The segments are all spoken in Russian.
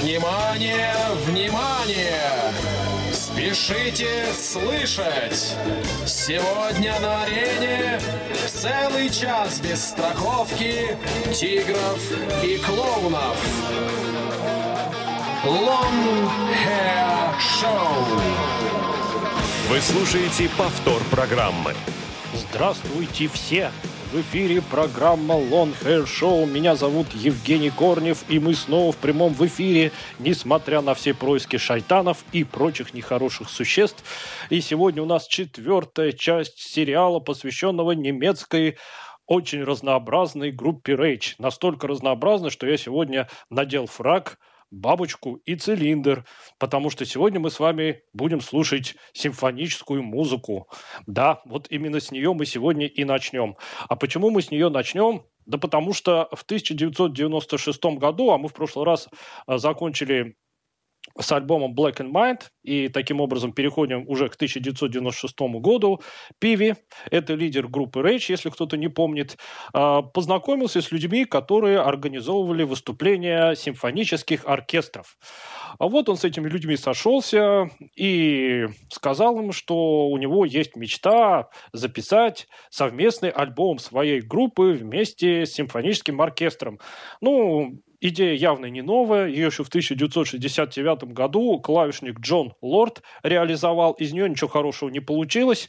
Внимание, внимание! Спешите слышать! Сегодня на арене целый час без страховки тигров и клоунов. Long Hair Show. Вы слушаете повтор программы. Здравствуйте все! В эфире программа Long Hair Show. Меня зовут Евгений Корнев, и мы снова в прямом в эфире, несмотря на все происки шайтанов и прочих нехороших существ. И сегодня у нас четвертая часть сериала, посвященного немецкой очень разнообразной группе Rage. Настолько разнообразной, что я сегодня надел фраг, бабочку и цилиндр, потому что сегодня мы с вами будем слушать симфоническую музыку. Да, вот именно с нее мы сегодня и начнем. А почему мы с нее начнем? Да потому что в 1996 году, а мы в прошлый раз а, закончили с альбомом Black and Mind, и таким образом переходим уже к 1996 году. Пиви, это лидер группы Rage, если кто-то не помнит, а, познакомился с людьми, которые организовывали выступления симфонических оркестров. А вот он с этими людьми сошелся и сказал им, что у него есть мечта записать совместный альбом своей группы вместе с симфоническим оркестром. Ну, Идея явно не новая. Ее еще в 1969 году клавишник Джон Лорд реализовал. Из нее ничего хорошего не получилось.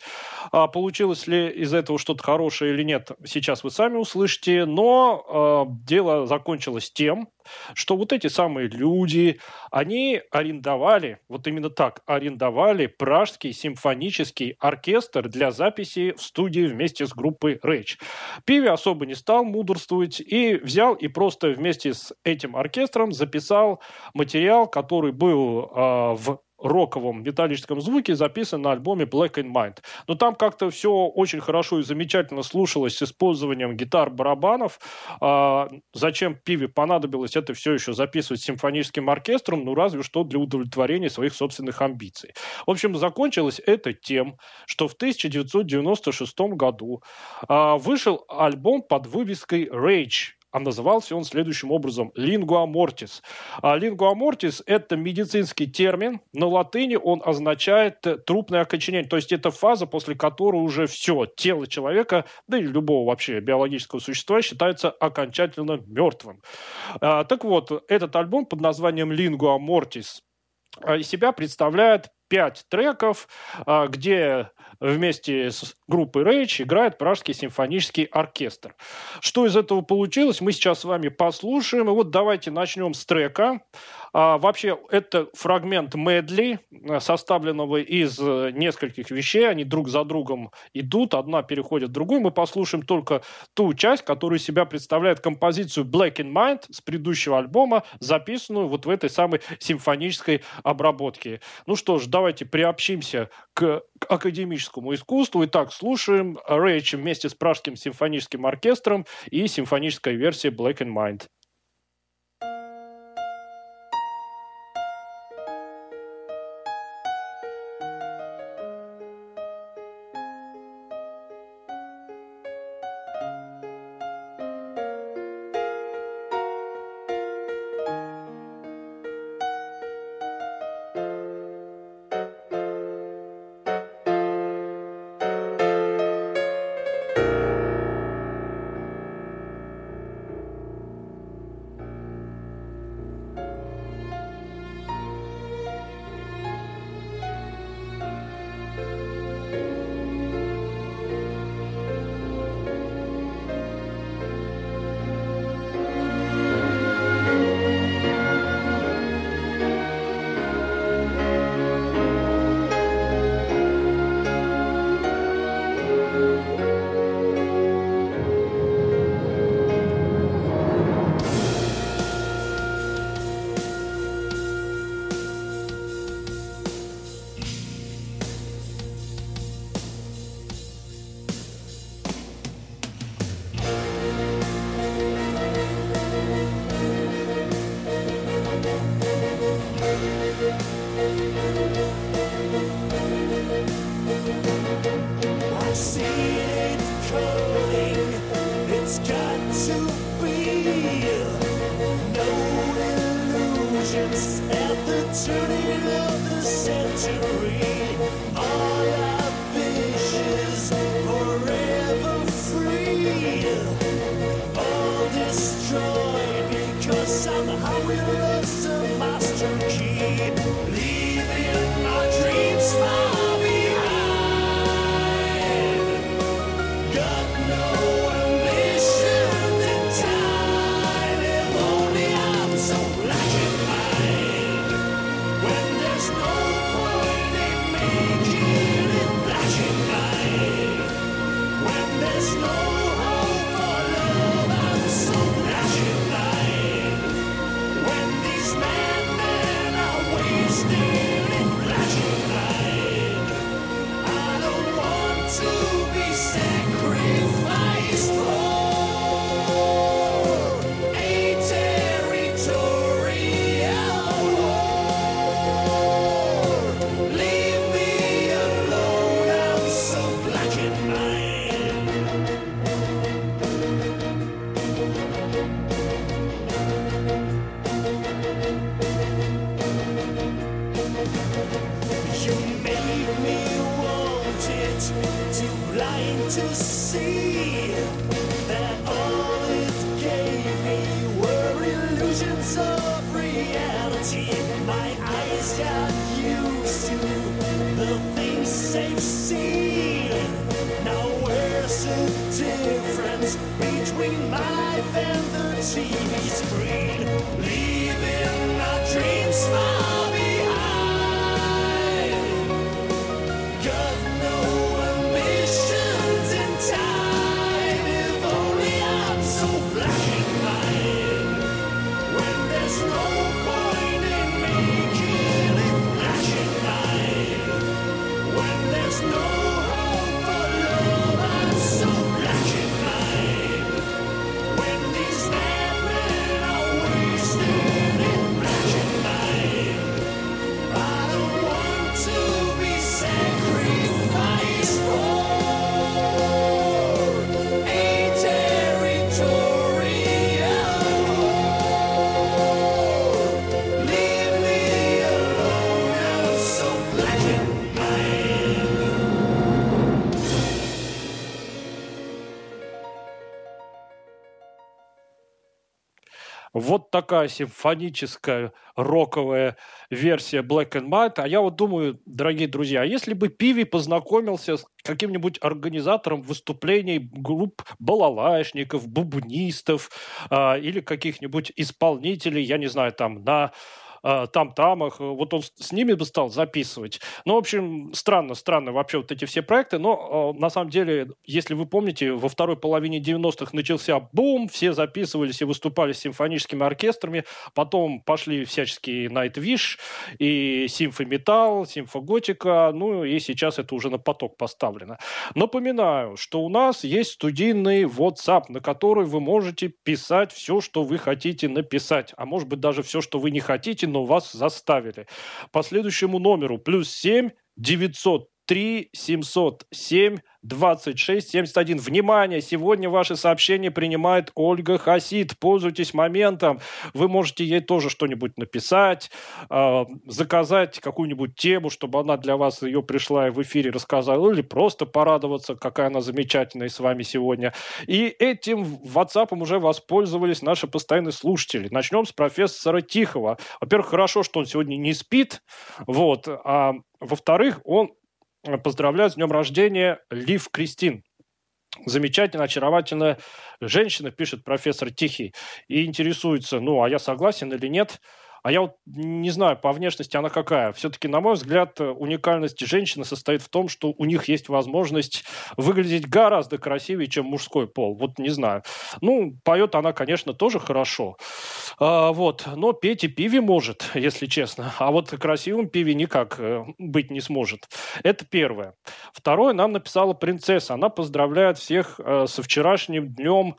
А получилось ли из этого что-то хорошее или нет, сейчас вы сами услышите. Но э, дело закончилось тем, что вот эти самые люди, они арендовали, вот именно так, арендовали Пражский симфонический оркестр для записи в студии вместе с группой Rage. Пиви особо не стал мудрствовать и взял и просто вместе с этим оркестром записал материал, который был э, в роковом металлическом звуке записан на альбоме Black in Mind. Но там как-то все очень хорошо и замечательно слушалось с использованием гитар, барабанов. А, зачем Пиве понадобилось это все еще записывать симфоническим оркестром? Ну, разве что для удовлетворения своих собственных амбиций. В общем, закончилось это тем, что в 1996 году а, вышел альбом под вывеской Rage а назывался он следующим образом – lingua mortis. А lingua mortis – это медицинский термин. На латыни он означает трупное окоченение. То есть это фаза, после которой уже все, тело человека, да и любого вообще биологического существа считается окончательно мертвым. А, так вот, этот альбом под названием lingua mortis из себя представляет пять треков, а, где вместе с группой Rage играет Пражский симфонический оркестр. Что из этого получилось, мы сейчас с вами послушаем. И вот давайте начнем с трека. А, вообще, это фрагмент медли, составленного из э, нескольких вещей. Они друг за другом идут, одна переходит в другую. Мы послушаем только ту часть, которая себя представляет композицию Black in Mind с предыдущего альбома, записанную вот в этой самой симфонической обработке. Ну что ж, давайте приобщимся к академическому искусству. Итак, слушаем Рейч вместе с Пражским симфоническим оркестром и симфоническая версия Black in Mind. Вот такая симфоническая роковая версия Black and White. А я вот думаю, дорогие друзья, если бы Пиви познакомился с каким-нибудь организатором выступлений групп балалайшников, бубнистов а, или каких-нибудь исполнителей, я не знаю, там на а, там-тамах, вот он с- ними бы стал записывать. Ну, в общем, странно, странно вообще вот эти все проекты, но э, на самом деле, если вы помните, во второй половине 90-х начался бум, все записывались и выступали с симфоническими оркестрами, потом пошли всяческие Nightwish и симфометал, симфоготика, ну и сейчас это уже на поток поставлено. Напоминаю, что у нас есть студийный WhatsApp, на который вы можете писать все, что вы хотите написать, а может быть даже все, что вы не хотите, но вас заставили. По следующему номеру плюс 7 903 707 26 71. Внимание! Сегодня ваши сообщения принимает Ольга Хасид. Пользуйтесь моментом. Вы можете ей тоже что-нибудь написать, э, заказать какую-нибудь тему, чтобы она для вас ее пришла и в эфире рассказала, или просто порадоваться, какая она замечательная с вами сегодня. И этим WhatsApp уже воспользовались наши постоянные слушатели. Начнем с профессора Тихого. Во-первых, хорошо, что он сегодня не спит, вот, а во-вторых, он поздравляет с днем рождения Лив Кристин. Замечательная, очаровательная женщина, пишет профессор Тихий, и интересуется, ну, а я согласен или нет. А я вот не знаю, по внешности она какая. Все-таки, на мой взгляд, уникальность женщины состоит в том, что у них есть возможность выглядеть гораздо красивее, чем мужской пол. Вот не знаю. Ну, поет она, конечно, тоже хорошо. А, вот. Но петь и пиви может, если честно. А вот красивым пиви никак э, быть не сможет. Это первое. Второе, нам написала принцесса. Она поздравляет всех э, со вчерашним днем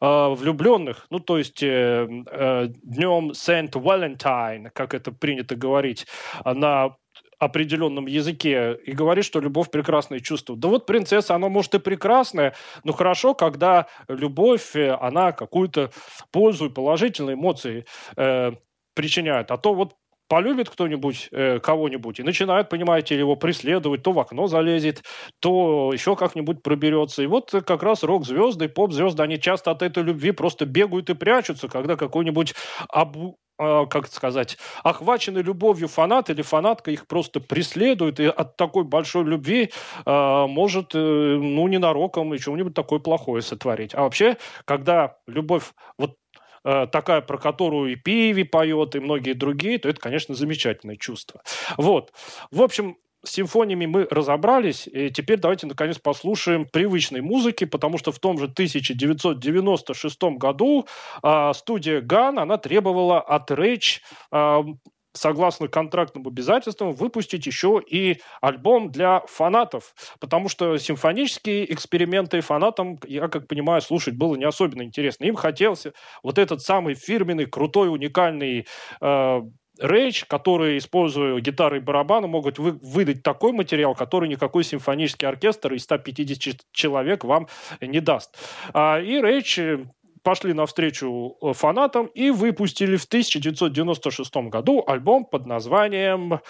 э, влюбленных, ну, то есть э, э, днем Saint Valentine, как это принято говорить, а, на определенном языке и говорит, что любовь прекрасное чувство. Да вот принцесса, она может и прекрасная, но хорошо, когда любовь, э, она какую-то пользу и положительные эмоции э, причиняет. А то вот полюбит кто-нибудь э, кого-нибудь и начинает, понимаете, его преследовать, то в окно залезет, то еще как-нибудь проберется. И вот э, как раз рок-звезды, поп-звезды, они часто от этой любви просто бегают и прячутся, когда какой-нибудь обу а, как сказать, охваченный любовью фанат или фанатка их просто преследует, и от такой большой любви а, может, э, ну, ненароком и чего-нибудь такое плохое сотворить. А вообще, когда любовь вот э, такая, про которую и Пиви поет, и многие другие, то это, конечно, замечательное чувство. Вот. В общем, с симфониями мы разобрались, и теперь давайте наконец послушаем привычной музыки, потому что в том же 1996 году а, студия Ган, она требовала от Rage а, согласно контрактным обязательствам, выпустить еще и альбом для фанатов, потому что симфонические эксперименты фанатам, я как понимаю, слушать было не особенно интересно. Им хотелось вот этот самый фирменный, крутой, уникальный э, Рейдж, которые, используя гитары и барабаны, могут вы, выдать такой материал, который никакой симфонический оркестр из 150 человек вам не даст. А, и Рейдж пошли навстречу э, фанатам и выпустили в 1996 году альбом под названием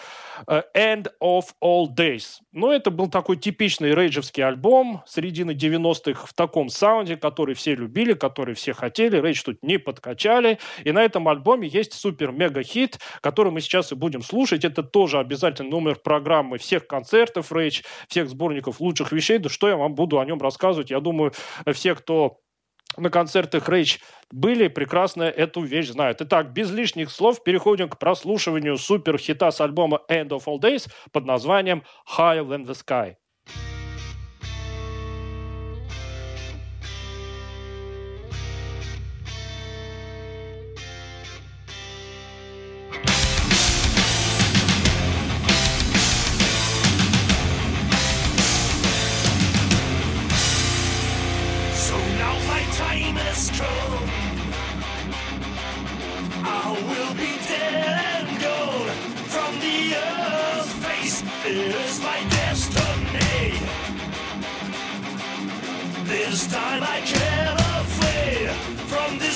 э, End of All Days. Но это был такой типичный рейджевский альбом середины 90-х в таком саунде, который все любили, который все хотели. Рейдж тут не подкачали. И на этом альбоме есть супер-мега-хит, который мы сейчас и будем слушать. Это тоже обязательно номер программы всех концертов Рейдж, всех сборников лучших вещей. Да что я вам буду о нем рассказывать? Я думаю, все, кто на концертах Рейч были, прекрасно эту вещь знают. Итак, без лишних слов переходим к прослушиванию супер-хита с альбома End of All Days под названием Higher Than the Sky.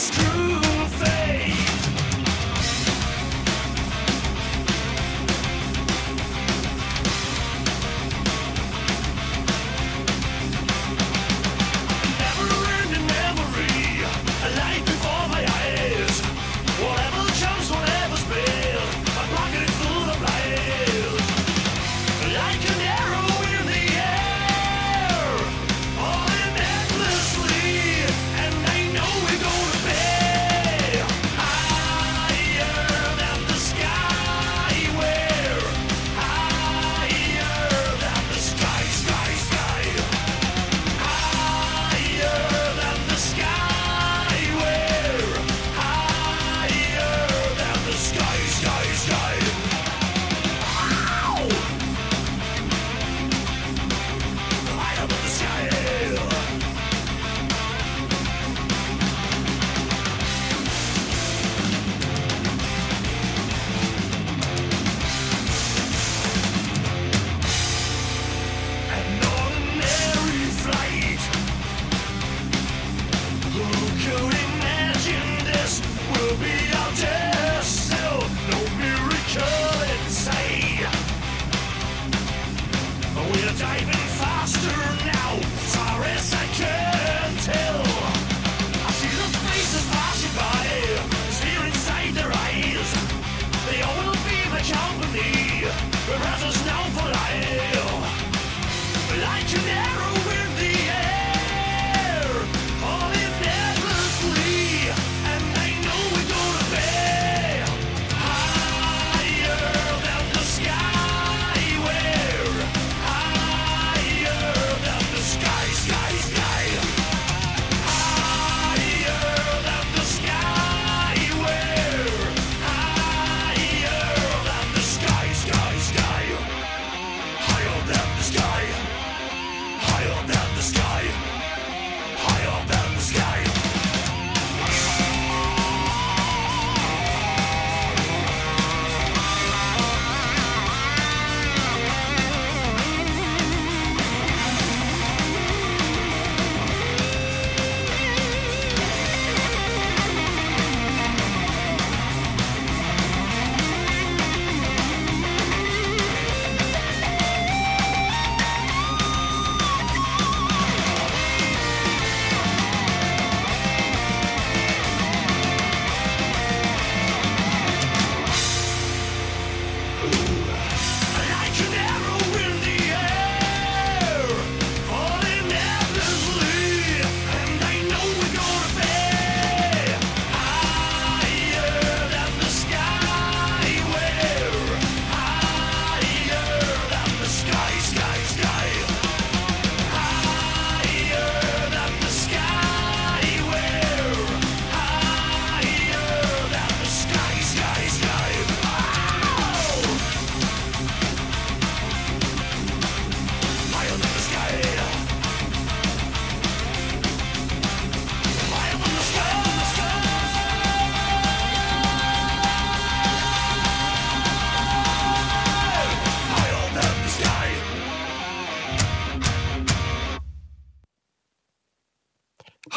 screw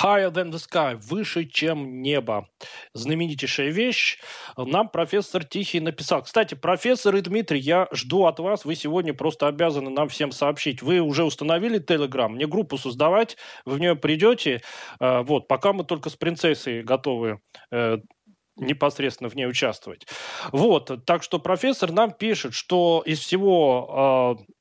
Higher than the sky, выше, чем небо. Знаменитейшая вещь. Нам профессор Тихий написал. Кстати, профессор и Дмитрий, я жду от вас, вы сегодня просто обязаны нам всем сообщить. Вы уже установили Telegram, мне группу создавать, вы в нее придете. Э, Вот, пока мы только с принцессой готовы э, непосредственно в ней участвовать. Вот, так что профессор нам пишет, что из всего э,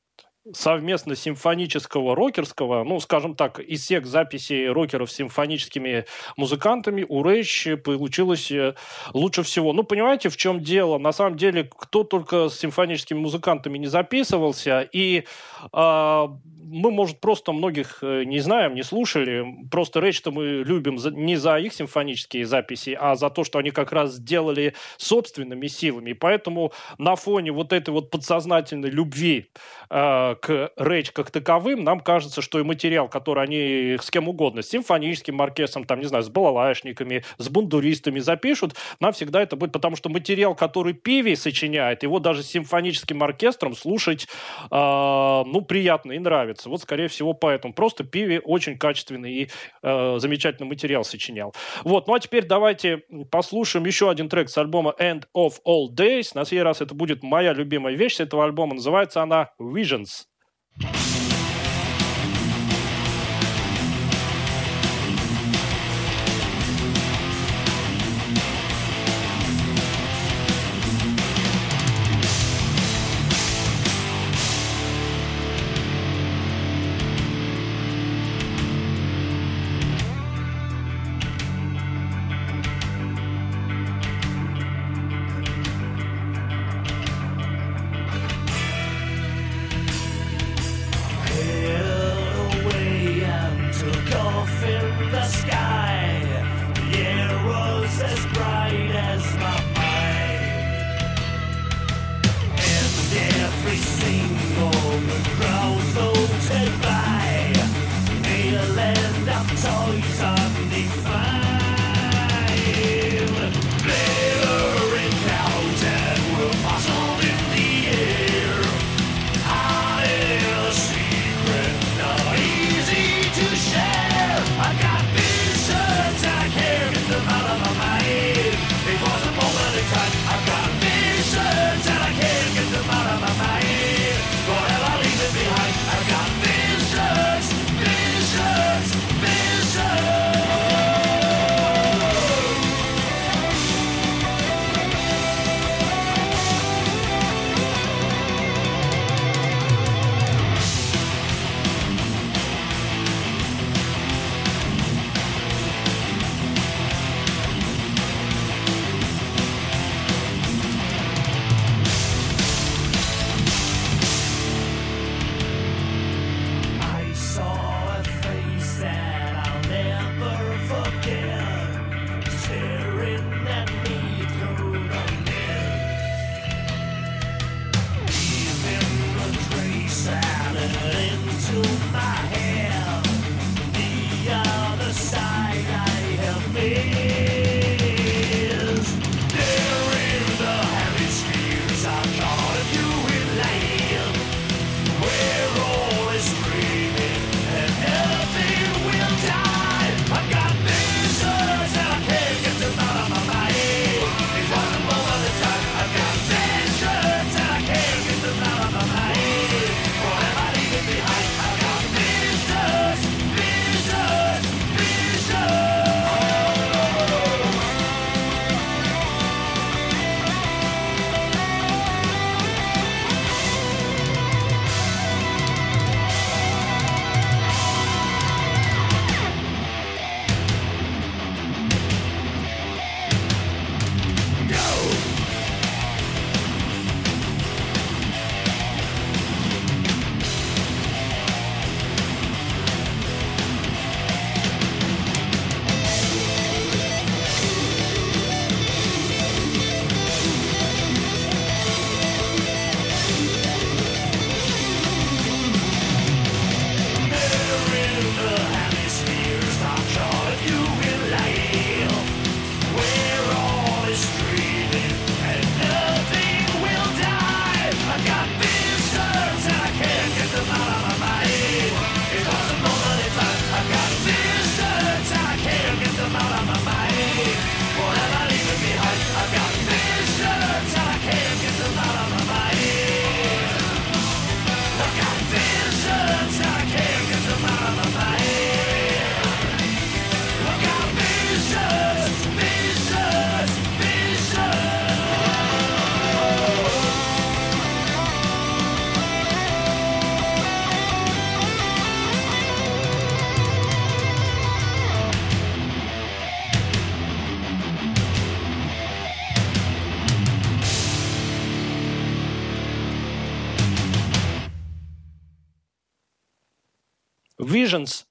совместно симфонического рокерского, ну, скажем так, из всех записей рокеров с симфоническими музыкантами у Рэйч получилось э, лучше всего. Ну, понимаете, в чем дело? На самом деле, кто только с симфоническими музыкантами не записывался, и э, мы, может, просто многих э, не знаем, не слушали. Просто Рэйч-то мы любим за- не за их симфонические записи, а за то, что они как раз сделали собственными силами. И поэтому на фоне вот этой вот подсознательной любви э, к Рэйч как таковым, нам кажется, что и материал, который они с кем угодно, с симфоническим оркестром, там, не знаю, с балалайшниками, с бундуристами запишут, нам всегда это будет, потому что материал, который Пиви сочиняет, его даже с симфоническим оркестром слушать, э, ну, приятно и нравится. Вот, скорее всего, поэтому. Просто Пиви очень качественный и э, замечательный материал сочинял. Вот, ну а теперь давайте послушаем еще один трек с альбома End of All Days. На сей раз это будет моя любимая вещь с этого альбома. Называется она Visions. Visions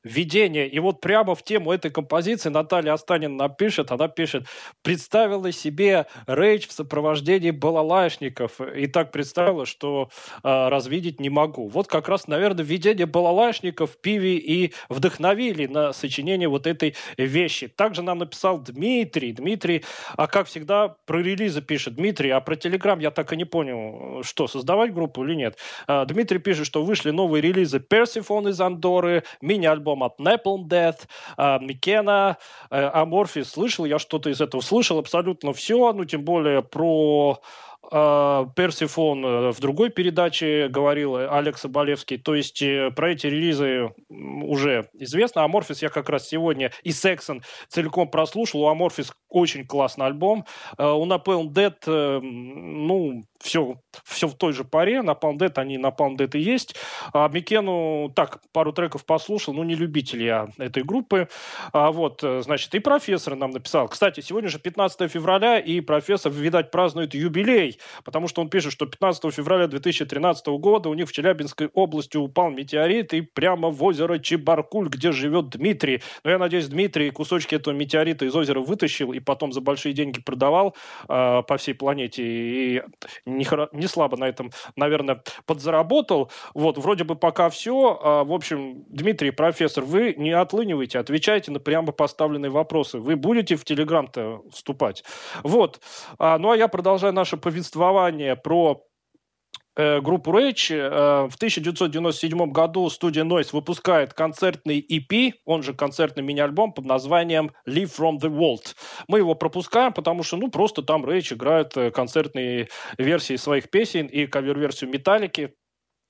видение. И вот прямо в тему этой композиции Наталья Останина напишет, она пишет, представила себе рейдж в сопровождении балалайшников. И так представила, что э, развидеть не могу. Вот как раз, наверное, видение балалайшников Пиви и вдохновили на сочинение вот этой вещи. Также нам написал Дмитрий. Дмитрий, а как всегда, про релизы пишет. Дмитрий, а про Телеграм я так и не понял, что, создавать группу или нет. А, Дмитрий пишет, что вышли новые релизы Persephone из Андоры, мини-альбом от Napalm Death, Микена, Аморфис. Слышал я что-то из этого? Слышал абсолютно все, ну, тем более про Персифон э, в другой передаче говорил Алекс Соболевский. То есть э, про эти релизы уже известно. Аморфис я как раз сегодня и Сексон целиком прослушал. У Аморфис очень классный альбом. Э, у Napalm Dead, ну, все, все в той же паре. На Palm Dead они на Palm Dead и есть. А Микену, так, пару треков послушал, ну, не любитель я этой группы. А вот, значит, и профессор нам написал. Кстати, сегодня же 15 февраля, и профессор, видать, празднует юбилей потому что он пишет, что 15 февраля 2013 года у них в Челябинской области упал метеорит и прямо в озеро Чебаркуль, где живет Дмитрий. Но я надеюсь, Дмитрий кусочки этого метеорита из озера вытащил и потом за большие деньги продавал э, по всей планете и не, не слабо на этом, наверное, подзаработал. Вот, вроде бы пока все. А, в общем, Дмитрий, профессор, вы не отлынивайте, отвечайте на прямо поставленные вопросы. Вы будете в Телеграм-то вступать? Вот. А, ну, а я продолжаю наше повествование повествование про э, группу Rage. Э, в 1997 году студия Noise выпускает концертный EP, он же концертный мини-альбом под названием Live from the World. Мы его пропускаем, потому что, ну, просто там Rage играет э, концертные версии своих песен и кавер-версию Металлики.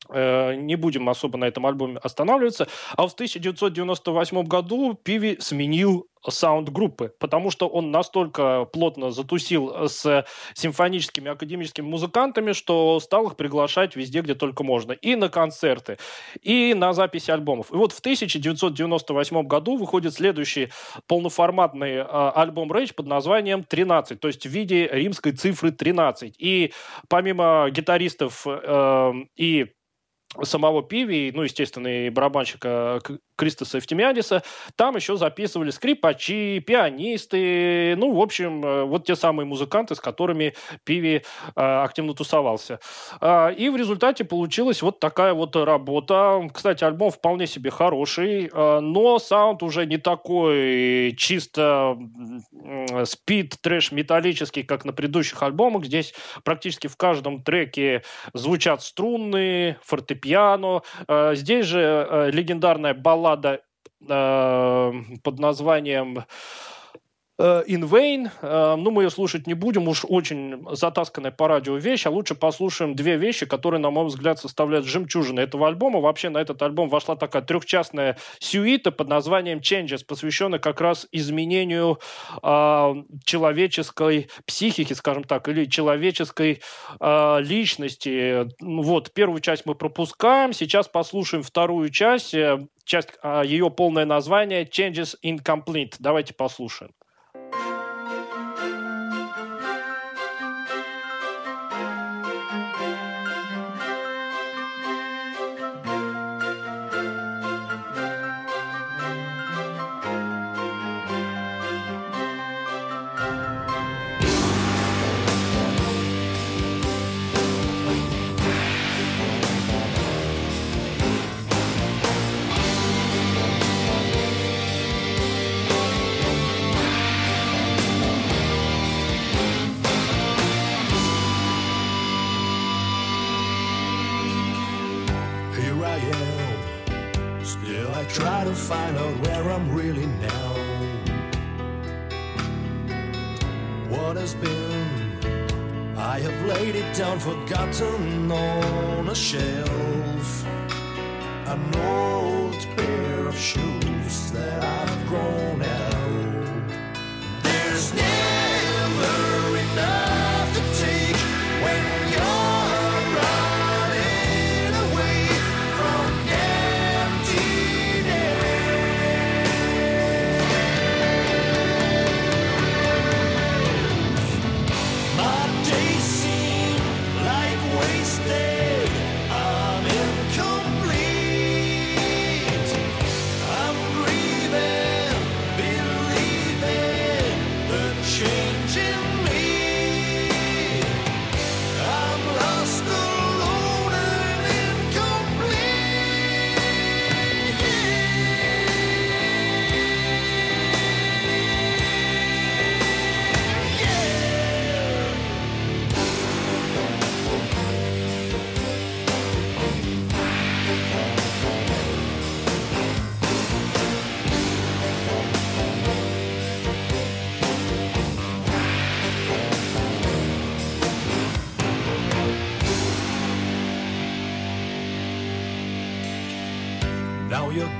Не будем особо на этом альбоме останавливаться. А в 1998 году Пиви сменил саунд группы, потому что он настолько плотно затусил с симфоническими академическими музыкантами, что стал их приглашать везде, где только можно. И на концерты, и на записи альбомов. И вот в 1998 году выходит следующий полноформатный э, альбом Rage под названием «13», то есть в виде римской цифры 13. И помимо гитаристов э, и самого Пиви, ну, естественно, и барабанщика Кристоса Эфтемиадиса, там еще записывали скрипачи, пианисты, ну, в общем, э, вот те самые музыканты, с которыми Пиви э, активно тусовался. Э, и в результате получилась вот такая вот работа. Кстати, альбом вполне себе хороший, э, но саунд уже не такой чисто э, спид, трэш металлический, как на предыдущих альбомах. Здесь практически в каждом треке звучат струнные, фортепиано. Э, здесь же э, легендарная баллада э, под названием In Vain. Э, ну, мы ее слушать не будем, уж очень затасканная по радио вещь, а лучше послушаем две вещи, которые, на мой взгляд, составляют жемчужины этого альбома. Вообще на этот альбом вошла такая трехчастная сюита под названием Changes, посвященная как раз изменению э, человеческой психики, скажем так, или человеческой э, личности. Ну вот, первую часть мы пропускаем, сейчас послушаем вторую часть, э, часть э, ее полное название Changes Incomplete. Давайте послушаем.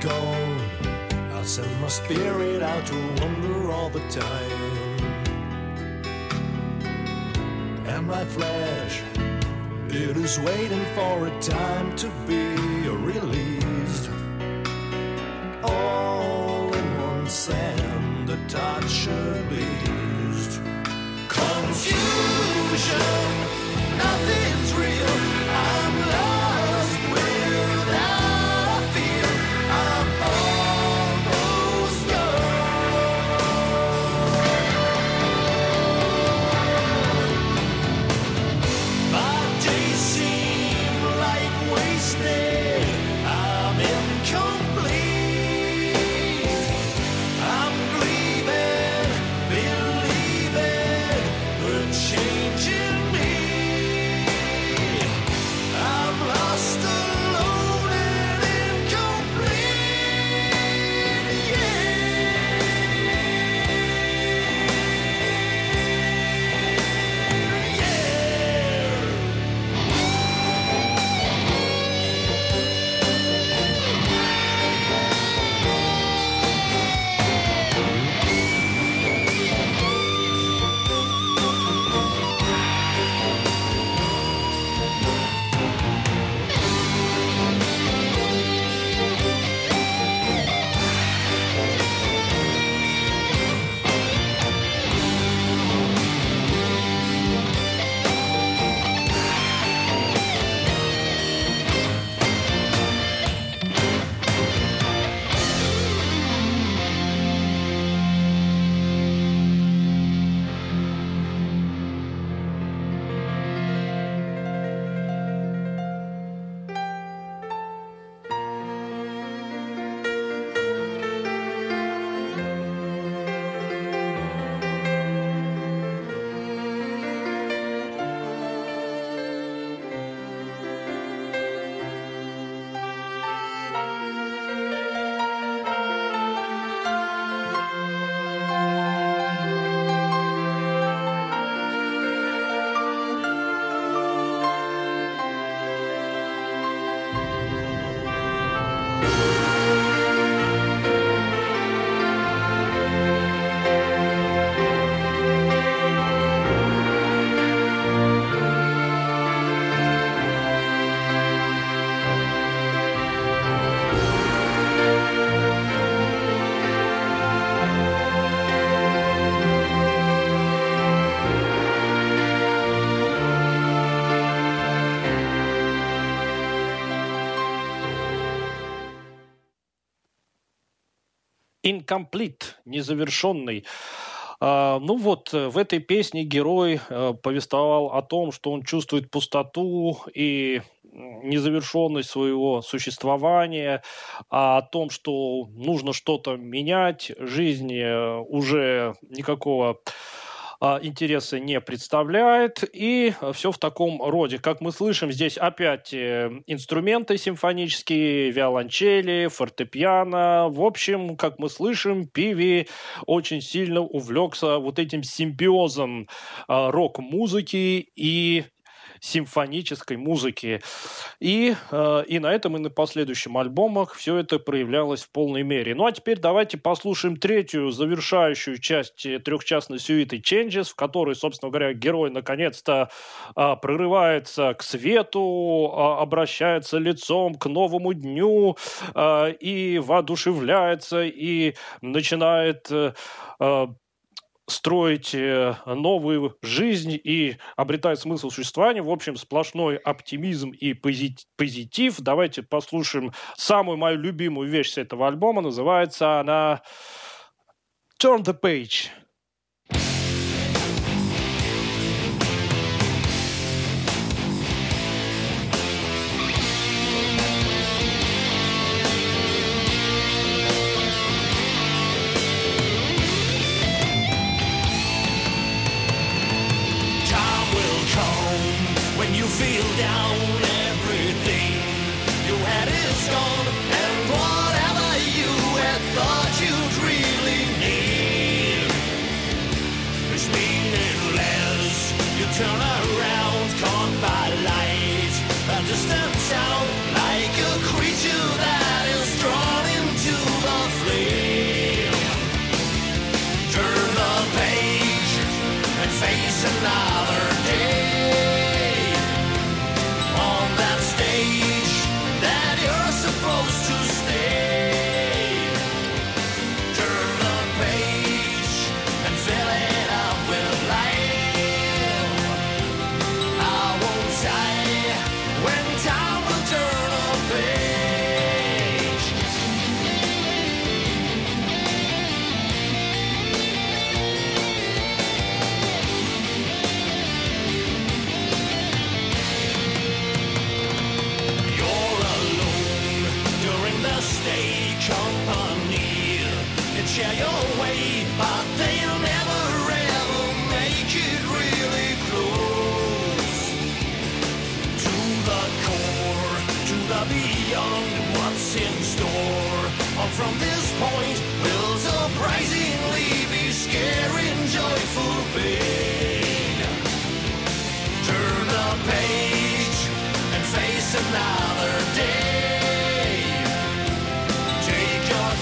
Gone, I'll send my spirit out to wander all the time. And my flesh, it is waiting for a time to be Incomplete, незавершенный. А, ну вот, э, в этой песне герой э, повествовал о том, что он чувствует пустоту и незавершенность своего существования, а о том, что нужно что-то менять, жизнь э, уже никакого а, интереса не представляет, и все в таком роде. Как мы слышим, здесь опять э, инструменты симфонические, виолончели, фортепиано. В общем, как мы слышим, Пиви очень сильно увлекся вот этим симбиозом а, рок-музыки и симфонической музыки. И, э, и на этом и на последующем альбомах все это проявлялось в полной мере. Ну а теперь давайте послушаем третью завершающую часть э, трехчастной сюиты Changes, в которой, собственно говоря, герой наконец-то а, прорывается к свету, а, обращается лицом к новому дню а, и воодушевляется, и начинает э, строить э, новую жизнь и обретает смысл существования. В общем, сплошной оптимизм и пози- позитив. Давайте послушаем самую мою любимую вещь с этого альбома. Называется она Turn the Page.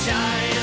giant.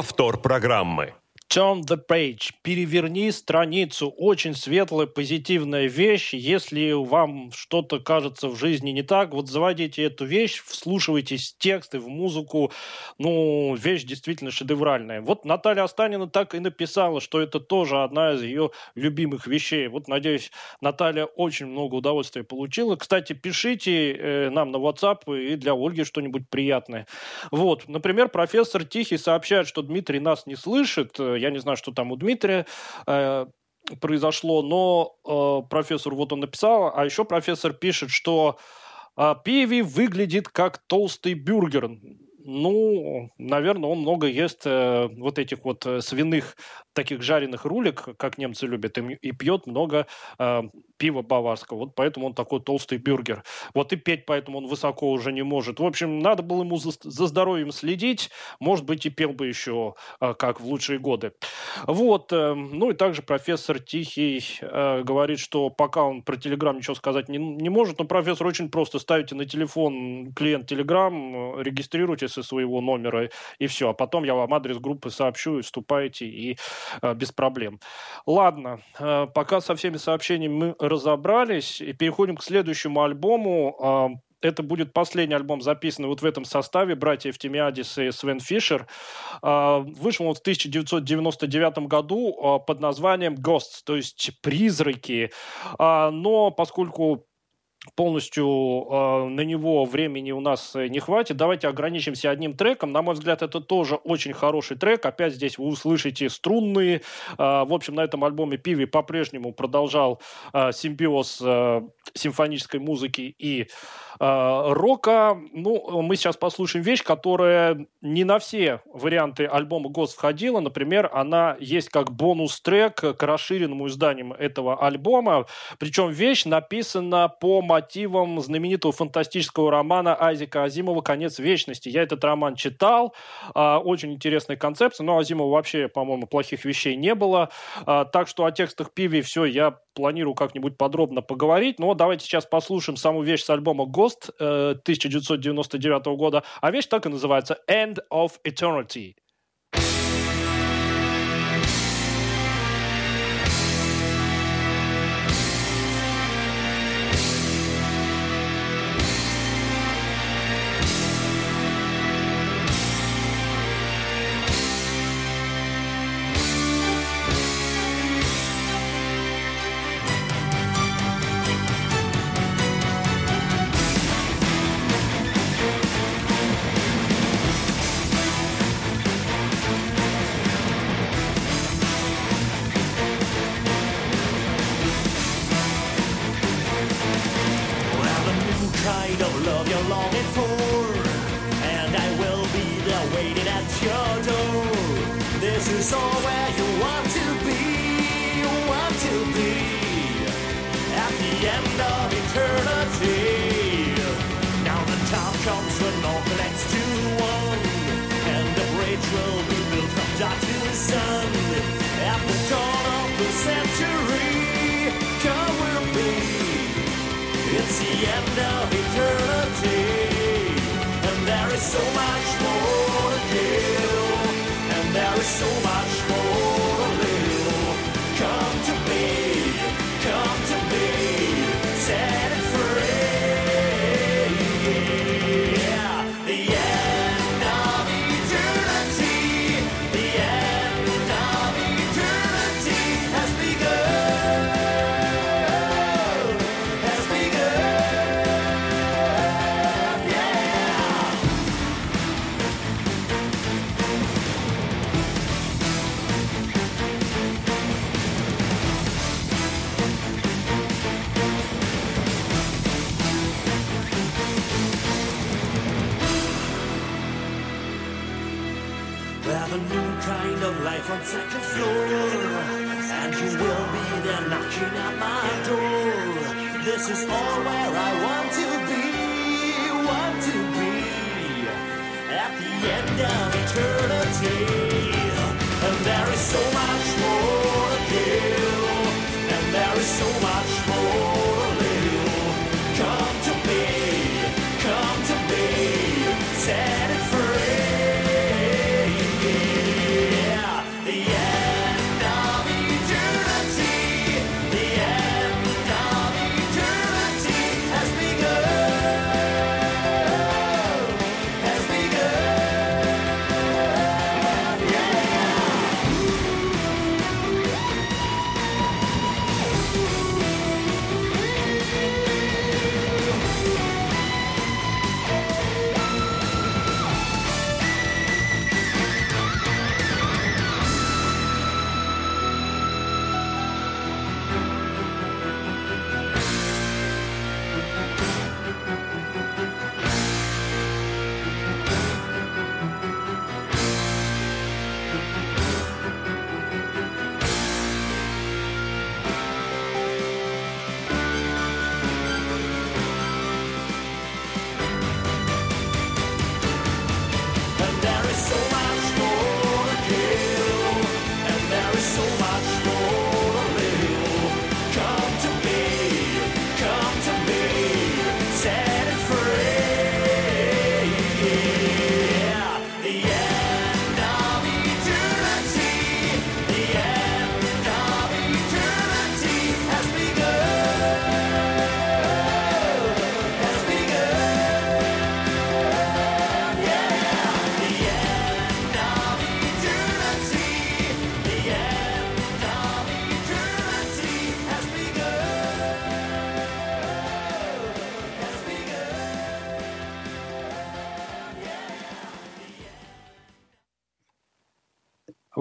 Повтор программы. Turn the page. Переверни страницу. Очень светлая, позитивная вещь. Если вам что-то кажется в жизни не так, вот заводите эту вещь, вслушивайтесь в тексты, в музыку. Ну, вещь действительно шедевральная. Вот Наталья Останина так и написала, что это тоже одна из ее любимых вещей. Вот, надеюсь, Наталья очень много удовольствия получила. Кстати, пишите э, нам на WhatsApp и для Ольги что-нибудь приятное. Вот, например, профессор Тихий сообщает, что Дмитрий нас не слышит. Я не знаю, что там у Дмитрия э, произошло, но э, профессор вот он написал, а еще профессор пишет, что э, Пиви выглядит как толстый бюргер. Ну, наверное, он много ест э, вот этих вот э, свиных таких жареных рулек, как немцы любят, и, и пьет много э, пива баварского. Вот поэтому он такой толстый бюргер. Вот и петь поэтому он высоко уже не может. В общем, надо было ему за, за здоровьем следить. Может быть, и пел бы еще, э, как в лучшие годы. Вот. э, ну и также профессор Тихий э, говорит, что пока он про Телеграм ничего сказать не, не может, но профессор очень просто. Ставите на телефон клиент Телеграм, э, со своего номера и все. А потом я вам адрес группы сообщу, и вступайте, и э, без проблем. Ладно, э, пока со всеми сообщениями мы разобрались, и переходим к следующему альбому. А, это будет последний альбом, записанный вот в этом составе «Братьев Тимиадис» и Свен Фишер. Вышел он в 1999 году под названием «Ghosts», то есть «Призраки». Но поскольку полностью э, на него времени у нас э, не хватит. Давайте ограничимся одним треком. На мой взгляд, это тоже очень хороший трек. Опять здесь вы услышите струнные. Э, в общем, на этом альбоме Пиви по-прежнему продолжал э, симбиоз э, симфонической музыки и э, рока. Ну, мы сейчас послушаем вещь, которая не на все варианты альбома ГОС входила. Например, она есть как бонус-трек к расширенному изданию этого альбома. Причем вещь написана по мотивам знаменитого фантастического романа Айзека Азимова «Конец вечности». Я этот роман читал. а, Очень интересная концепция. Но Азимова вообще, по-моему, плохих вещей не было. А, Так что о текстах Пиви все я планирую как-нибудь подробно поговорить. Но давайте сейчас послушаем саму вещь с альбома «Ghost» э, 1999 года. А вещь так и называется «End of Eternity».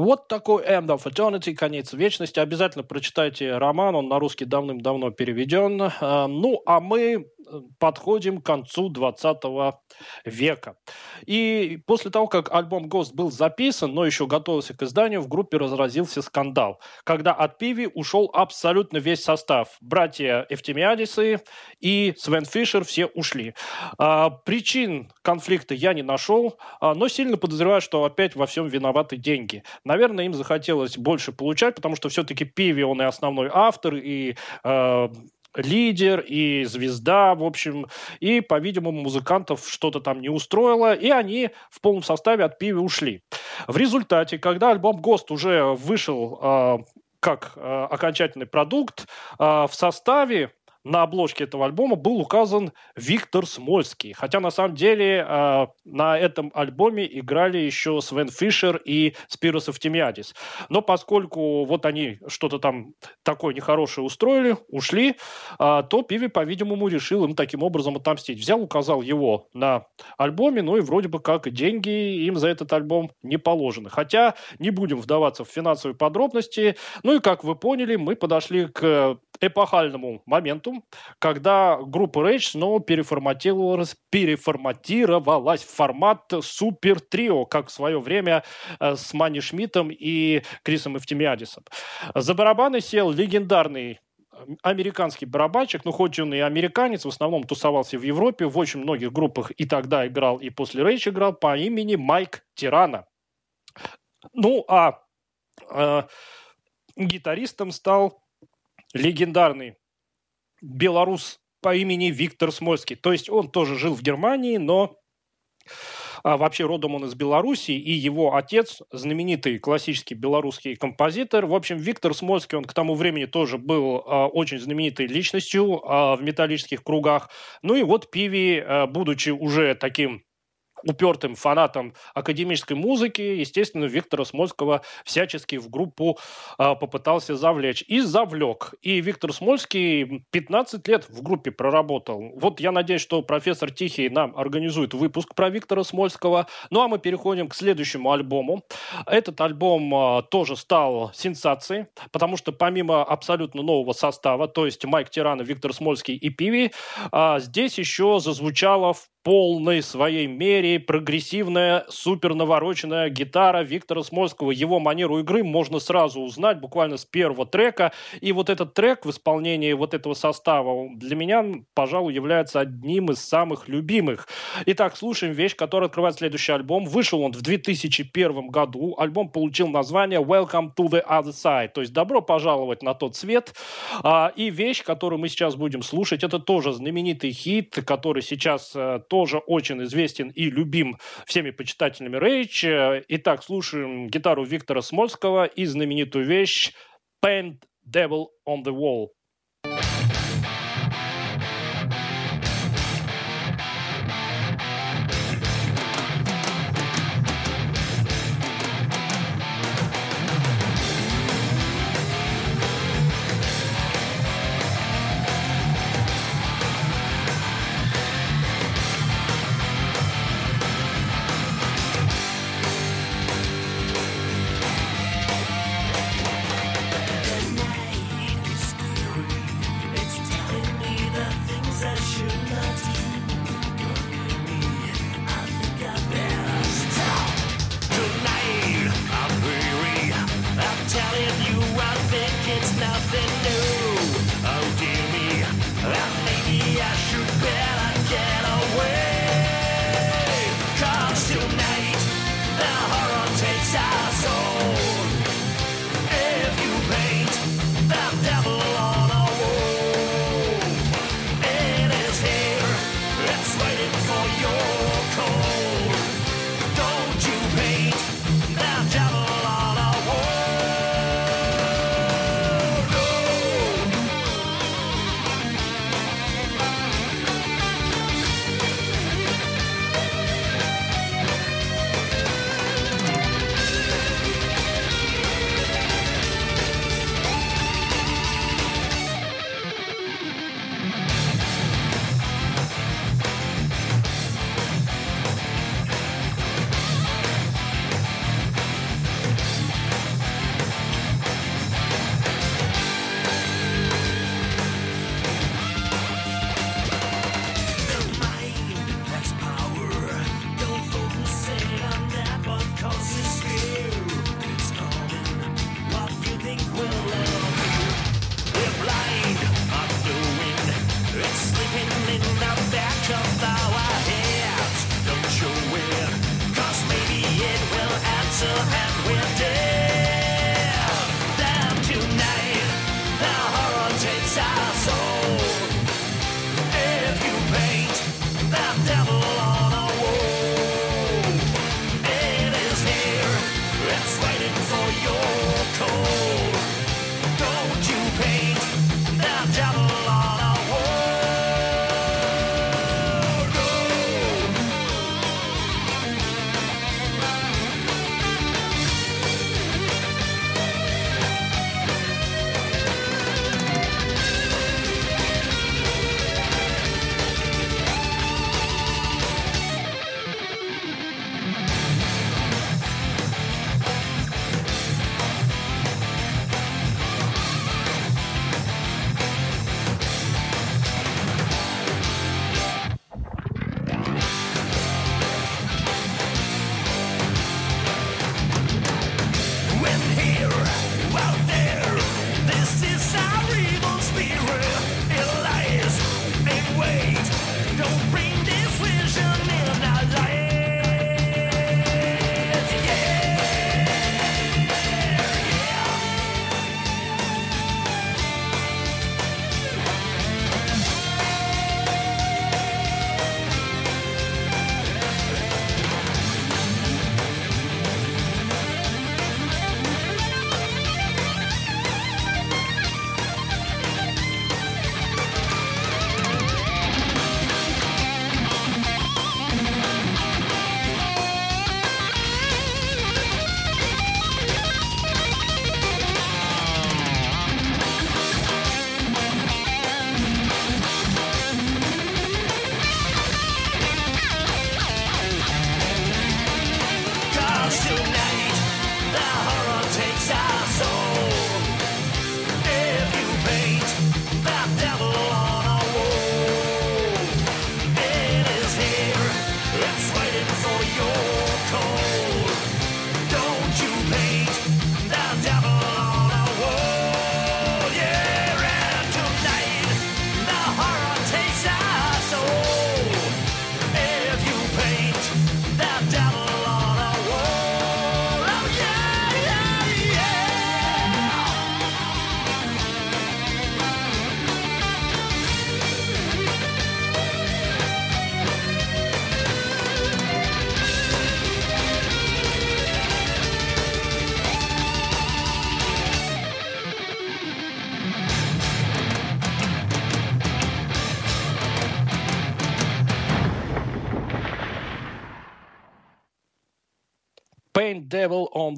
Вот такой End of Eternity, конец вечности. Обязательно прочитайте роман, он на русский давным-давно переведен. А, Ну, а мы подходим к концу 20 века. И после того, как альбом Ghost был записан, но еще готовился к изданию, в группе разразился скандал, когда от Пиви ушел абсолютно весь состав. Братья Эфтемиадисы и Свен Фишер все ушли. А, Причин конфликта я не нашел, а, но сильно подозреваю, что опять во всем виноваты деньги. Наверное, им захотелось больше получать, потому что все-таки Пиви, он и основной автор, и э, лидер и звезда, в общем, и, по-видимому, музыкантов что-то там не устроило, и они в полном составе от Пиви ушли. В результате, когда альбом «Гост» уже вышел э, как э, окончательный продукт, э, в составе на обложке этого альбома был указан Виктор Смольский. Хотя на самом деле э, на этом альбоме играли еще Свен Фишер и Спирос Эфтемиадис. Но поскольку вот они что-то там такое нехорошее устроили, ушли, э, то Пиви, по-видимому, решил им таким образом отомстить. Взял, указал его на альбоме, ну и вроде бы как деньги им за этот альбом не положены. Хотя не будем вдаваться в финансовые подробности. Ну и как вы поняли, мы подошли к эпохальному моменту, когда группа Rage снова переформатировалась, переформатировалась в формат Супер Трио, как в свое время э, с Мани Шмидтом и Крисом Эфтемиадисом. За барабаны сел легендарный американский барабанщик, ну хоть он и американец, в основном тусовался в Европе, в очень многих группах и тогда играл, и после Рейдж играл, по имени Майк Тирана. Ну, а э, гитаристом стал легендарный белорус по имени Виктор Смольский. То есть он тоже жил в Германии, но а, вообще родом он из Беларуси, и его отец, знаменитый классический белорусский композитор. В общем, Виктор Смольский, он к тому времени тоже был а, очень знаменитой личностью а, в металлических кругах. Ну и вот Пиви, а, будучи уже таким упертым фанатом академической музыки, естественно, Виктора Смольского всячески в группу а, попытался завлечь. И завлек. И Виктор Смольский 15 лет в группе проработал. Вот я надеюсь, что профессор Тихий нам организует выпуск про Виктора Смольского. Ну а мы переходим к следующему альбому. Этот альбом а, тоже стал сенсацией, потому что помимо абсолютно нового состава, то есть Майк Тирана, Виктор Смольский и Пиви, а, здесь еще зазвучало в полной своей мере прогрессивная, супер навороченная гитара Виктора Смольского. Его манеру игры можно сразу узнать буквально с первого трека. И вот этот трек в исполнении вот этого состава для меня, пожалуй, является одним из самых любимых. Итак, слушаем вещь, которая открывает следующий альбом. Вышел он в 2001 году. Альбом получил название Welcome to the Other Side, то есть добро пожаловать на тот свет. А, и вещь, которую мы сейчас будем слушать, это тоже знаменитый хит, который сейчас э, тоже очень известен и любим всеми почитателями Рейч. Итак, слушаем гитару Виктора Смольского и знаменитую вещь Paint Devil on the Wall.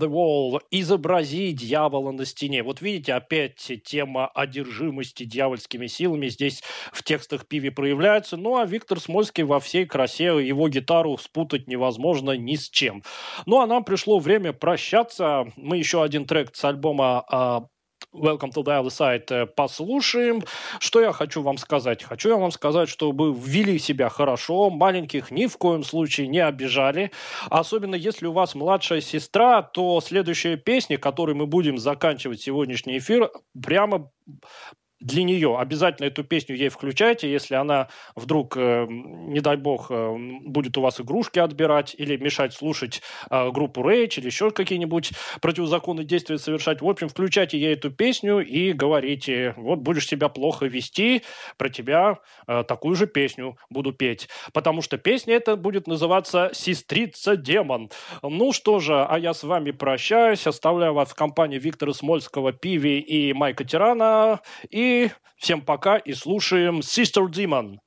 The Wall. Изобрази дьявола на стене. Вот видите, опять тема одержимости дьявольскими силами здесь в текстах Пиви проявляется. Ну, а Виктор Смольский во всей красе его гитару спутать невозможно ни с чем. Ну, а нам пришло время прощаться. Мы еще один трек с альбома а, Welcome to the Other Side э, послушаем. Что я хочу вам сказать? Хочу я вам сказать, чтобы ввели себя хорошо, маленьких ни в коем случае не обижали. Особенно если у вас младшая сестра, то следующая песня, которой мы будем заканчивать сегодняшний эфир, прямо для нее обязательно эту песню ей включайте, если она вдруг, э, не дай бог, э, будет у вас игрушки отбирать или мешать слушать э, группу Rage или еще какие-нибудь противозаконные действия совершать. В общем, включайте ей эту песню и говорите, вот будешь себя плохо вести, про тебя такую же песню буду петь. Потому что песня эта будет называться «Сестрица демон». Ну что же, а я с вами прощаюсь, оставляю вас в компании Виктора Смольского, Пиви и Майка Тирана. Всем пока и слушаем Sister Demon.